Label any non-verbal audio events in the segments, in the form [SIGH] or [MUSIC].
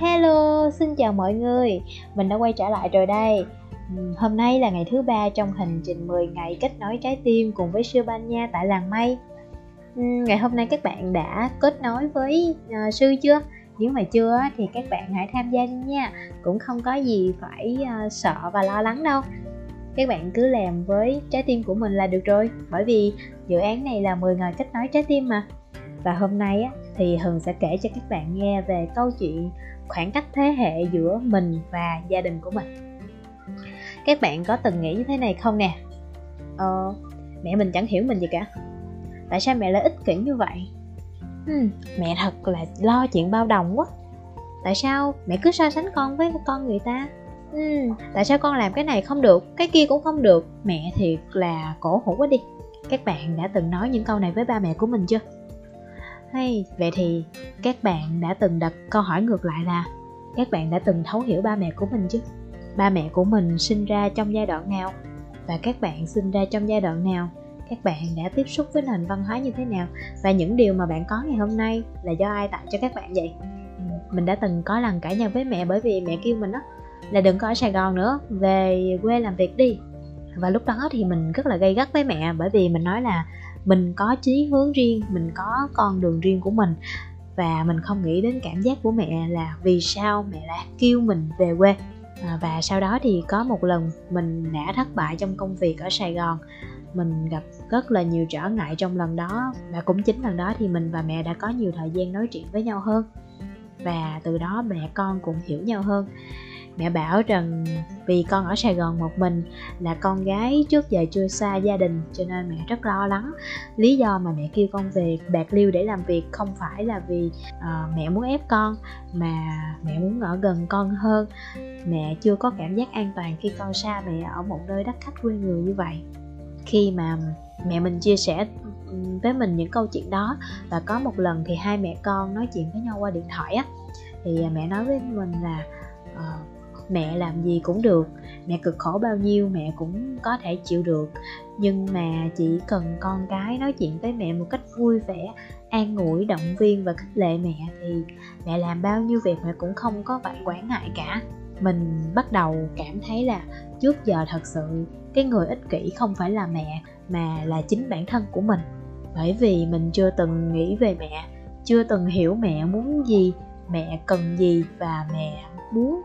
Hello, xin chào mọi người. Mình đã quay trở lại rồi đây. Hôm nay là ngày thứ ba trong hành trình 10 ngày kết nối trái tim cùng với sư Ban Nha tại làng Mây. Ngày hôm nay các bạn đã kết nối với uh, sư chưa? Nếu mà chưa thì các bạn hãy tham gia đi nha. Cũng không có gì phải uh, sợ và lo lắng đâu. Các bạn cứ làm với trái tim của mình là được rồi bởi vì dự án này là 10 ngày kết nối trái tim mà. Và hôm nay á, thì Hường sẽ kể cho các bạn nghe về câu chuyện khoảng cách thế hệ giữa mình và gia đình của mình. Các bạn có từng nghĩ như thế này không nè? Ờ, mẹ mình chẳng hiểu mình gì cả. Tại sao mẹ lại ích kỷ như vậy? Hmm, mẹ thật là lo chuyện bao đồng quá. Tại sao mẹ cứ so sánh con với con người ta? Ừ, tại sao con làm cái này không được cái kia cũng không được? Mẹ thiệt là cổ hủ quá đi. Các bạn đã từng nói những câu này với ba mẹ của mình chưa? Hay, vậy thì các bạn đã từng đặt câu hỏi ngược lại là, các bạn đã từng thấu hiểu ba mẹ của mình chứ ba mẹ của mình sinh ra trong giai đoạn nào? Và các bạn sinh ra trong giai đoạn nào? Các bạn đã tiếp xúc với nền văn hóa như thế nào? Và những điều mà bạn có ngày hôm nay là do ai tạo cho các bạn vậy? Ừ, mình đã từng có lần cãi nhau với mẹ bởi vì mẹ kêu mình đó là đừng có ở sài gòn nữa, về quê làm việc đi. Và lúc đó thì mình rất là gây gắt với mẹ, bởi vì mình nói là mình có chí hướng riêng mình có con đường riêng của mình. Và mình không nghĩ đến cảm giác của mẹ là vì sao mẹ lại kêu mình về quê. À, và sau đó thì có một lần mình đã thất bại trong công việc ở sài gòn. Mình gặp rất là nhiều trở ngại trong lần đó. Và cũng chính lần đó thì mình và mẹ đã có nhiều thời gian nói chuyện với nhau hơn. Và từ đó mẹ con cũng hiểu nhau hơn mẹ bảo rằng vì con ở sài gòn một mình là con gái trước giờ chưa xa gia đình cho nên mẹ rất lo lắng. Lý do mà mẹ kêu con về bạc liêu để làm việc không phải là vì uh, mẹ muốn ép con mà mẹ muốn ở gần con hơn. Mẹ chưa có cảm giác an toàn khi con xa mẹ ở một nơi đất khách quê người như vậy. Khi mà mẹ mình chia sẻ với mình những câu chuyện đó và có một lần thì hai mẹ con nói chuyện với nhau qua điện thoại á thì mẹ nói với mình là uh, mẹ làm gì cũng được. Mẹ cực khổ bao nhiêu mẹ cũng có thể chịu được. Nhưng mà chỉ cần con cái nói chuyện với mẹ một cách vui vẻ, an ủi, động viên và khích lệ mẹ thì mẹ làm bao nhiêu việc mẹ cũng không có phải quản ngại cả. Mình bắt đầu cảm thấy là trước giờ thật sự cái người ích kỷ không phải là mẹ mà là chính bản thân của mình. Bởi vì mình chưa từng nghĩ về mẹ, chưa từng hiểu mẹ muốn gì mẹ cần gì và mẹ muốn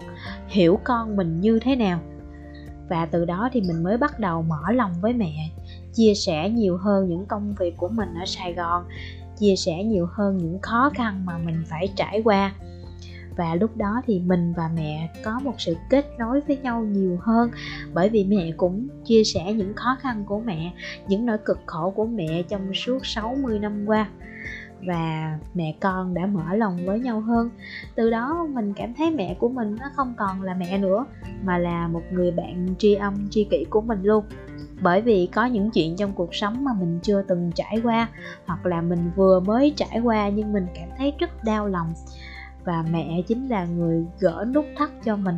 hiểu con mình như thế nào. Và từ đó thì mình mới bắt đầu mở lòng với mẹ, chia sẻ nhiều hơn những công việc của mình ở sài gòn, chia sẻ nhiều hơn những khó khăn mà mình phải trải qua. Và lúc đó thì mình và mẹ có một sự kết nối với nhau nhiều hơn, bởi vì mẹ cũng chia sẻ những khó khăn của mẹ, những nỗi cực khổ của mẹ trong suốt 60 năm qua và mẹ con đã mở lòng với nhau hơn. Từ đó mình cảm thấy mẹ của mình nó không còn là mẹ nữa, mà là một người bạn tri âm tri kỷ của mình luôn. Bởi vì có những chuyện trong cuộc sống mà mình chưa từng trải qua, hoặc là mình vừa mới trải qua nhưng mình cảm thấy rất đau lòng. Và mẹ chính là người gỡ nút thắt cho mình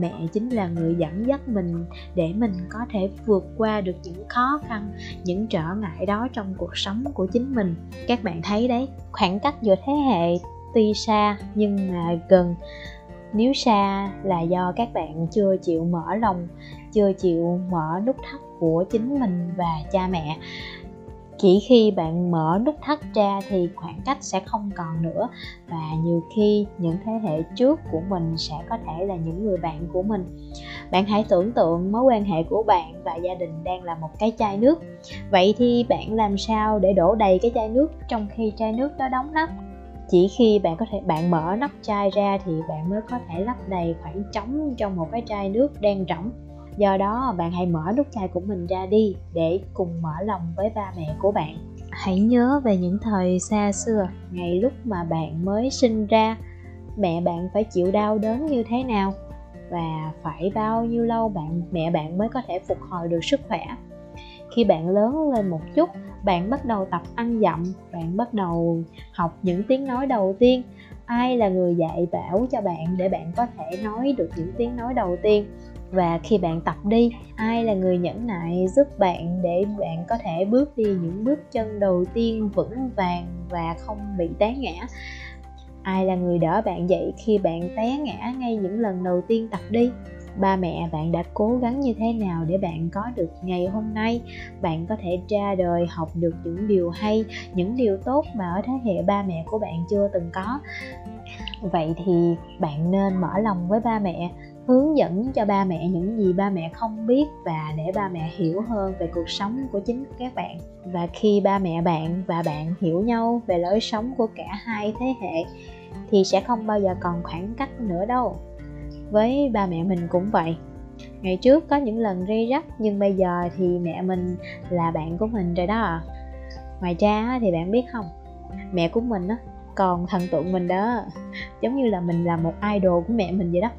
mẹ chính là người dẫn dắt mình để mình có thể vượt qua được những khó khăn, những trở ngại đó trong cuộc sống của chính mình. Các bạn thấy đấy, khoảng cách giữa thế hệ tuy xa nhưng mà gần. Nếu xa là do các bạn chưa chịu mở lòng, chưa chịu mở nút thắt của chính mình và cha mẹ chỉ khi bạn mở nút thắt ra thì khoảng cách sẽ không còn nữa. Và nhiều khi những thế hệ trước của mình sẽ có thể là những người bạn của mình. Bạn hãy tưởng tượng mối quan hệ của bạn và gia đình đang là một cái chai nước. Vậy thì bạn làm sao để đổ đầy cái chai nước trong khi chai nước đó đóng nắp? Chỉ khi bạn có thể, bạn mở nắp chai ra thì bạn mới có thể lấp đầy khoảng trống trong một cái chai nước đang rỗng do đó, bạn hãy mở nút chai của mình ra đi để cùng mở lòng với ba mẹ của bạn. Hãy nhớ về những thời xa xưa, ngày lúc mà bạn mới sinh ra, mẹ bạn phải chịu đau đớn như thế nào và phải bao nhiêu lâu bạn, mẹ bạn mới có thể phục hồi được sức khỏe. Khi bạn lớn lên một chút, bạn bắt đầu tập ăn dặm, bạn bắt đầu học những tiếng nói đầu tiên. Ai là người dạy bảo cho bạn để bạn có thể nói được những tiếng nói đầu tiên? Và khi bạn tập đi, ai là người nhẫn nại giúp bạn để bạn có thể bước đi những bước chân đầu tiên vững vàng và không bị té ngã? Ai là người đỡ bạn dậy khi bạn té ngã ngay những lần đầu tiên tập đi? Ba mẹ bạn đã cố gắng như thế nào để bạn có được ngày hôm nay? Bạn có thể ra đời học được những điều hay, những điều tốt mà ở thế hệ ba mẹ của bạn chưa từng có. Vậy thì bạn nên mở lòng với ba mẹ hướng dẫn cho ba mẹ những gì ba mẹ không biết và để ba mẹ hiểu hơn về cuộc sống của chính các bạn. Và khi ba mẹ bạn và bạn hiểu nhau về lối sống của cả hai thế hệ, thì sẽ không bao giờ còn khoảng cách nữa đâu. Với ba mẹ mình cũng vậy. Ngày trước có những lần rây rắc, nhưng bây giờ thì mẹ mình là bạn của mình rồi đó. Ngoài ra thì bạn biết không? Mẹ của mình á, còn thần tượng mình đó. Giống như là mình là một idol của mẹ mình vậy đó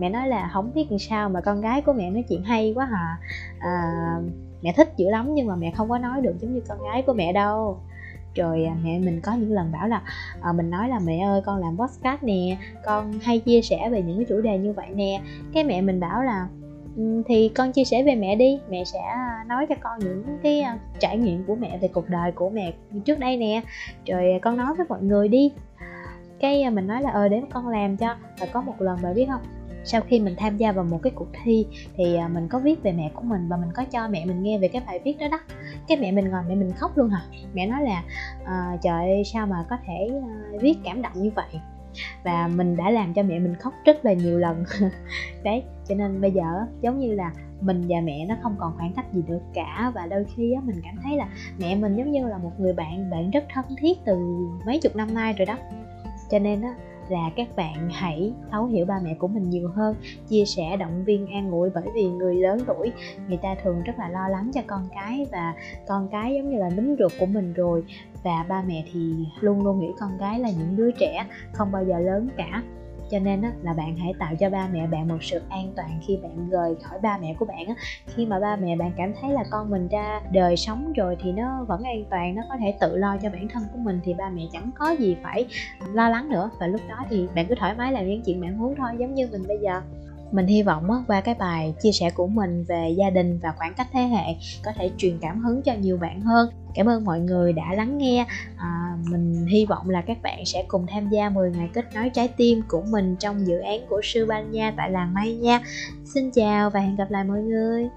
mẹ nói là không biết làm sao mà con gái của mẹ nói chuyện hay quá hả à, mẹ thích dữ lắm nhưng mà mẹ không có nói được giống như con gái của mẹ đâu. Rồi à, mẹ mình có những lần bảo là à, mình nói là mẹ ơi con làm podcast nè con hay chia sẻ về những cái chủ đề như vậy nè. Cái mẹ mình bảo là ừ, thì con chia sẻ về mẹ đi mẹ sẽ nói cho con những cái à, trải nghiệm của mẹ về cuộc đời của mẹ trước đây nè. Rồi à, con nói với mọi người đi. Cái mình nói là ờ để con làm cho. Và có một lần bà biết không? Sau khi mình tham gia vào một cái cuộc thi thì à, mình có viết về mẹ của mình và mình có cho mẹ mình nghe về cái bài viết đó đó. Cái mẹ mình ngồi mẹ mình khóc luôn hả? Mẹ nói là à, trời ơi sao mà có thể uh, viết cảm động như vậy? Và mình đã làm cho mẹ mình khóc rất là nhiều lần. [LAUGHS] Đấy cho nên bây giờ giống như là mình và mẹ nó không còn khoảng cách gì được cả và đôi khi á, mình cảm thấy là mẹ mình giống như là một người bạn bạn rất thân thiết từ mấy chục năm nay rồi đó. Cho nên á là các bạn hãy thấu hiểu ba mẹ của mình nhiều hơn, chia sẻ động viên an ủi bởi vì người lớn tuổi, người ta thường rất là lo lắng cho con cái và con cái giống như là núm ruột của mình rồi. Và ba mẹ thì luôn luôn nghĩ con gái là những đứa trẻ không bao giờ lớn cả cho nên á, là bạn hãy tạo cho ba mẹ bạn một sự an toàn khi bạn rời khỏi ba mẹ của bạn á. khi mà ba mẹ bạn cảm thấy là con mình ra đời sống rồi thì nó vẫn an toàn nó có thể tự lo cho bản thân của mình thì ba mẹ chẳng có gì phải lo lắng nữa và lúc đó thì bạn cứ thoải mái làm những chuyện bạn muốn thôi giống như mình bây giờ mình hy vọng qua cái bài chia sẻ của mình về gia đình và khoảng cách thế hệ có thể truyền cảm hứng cho nhiều bạn hơn. Cảm ơn mọi người đã lắng nghe. À, mình hy vọng là các bạn sẽ cùng tham gia 10 ngày kết nối trái tim của mình trong dự án của sư ban nha tại làng may nha. Xin chào và hẹn gặp lại mọi người.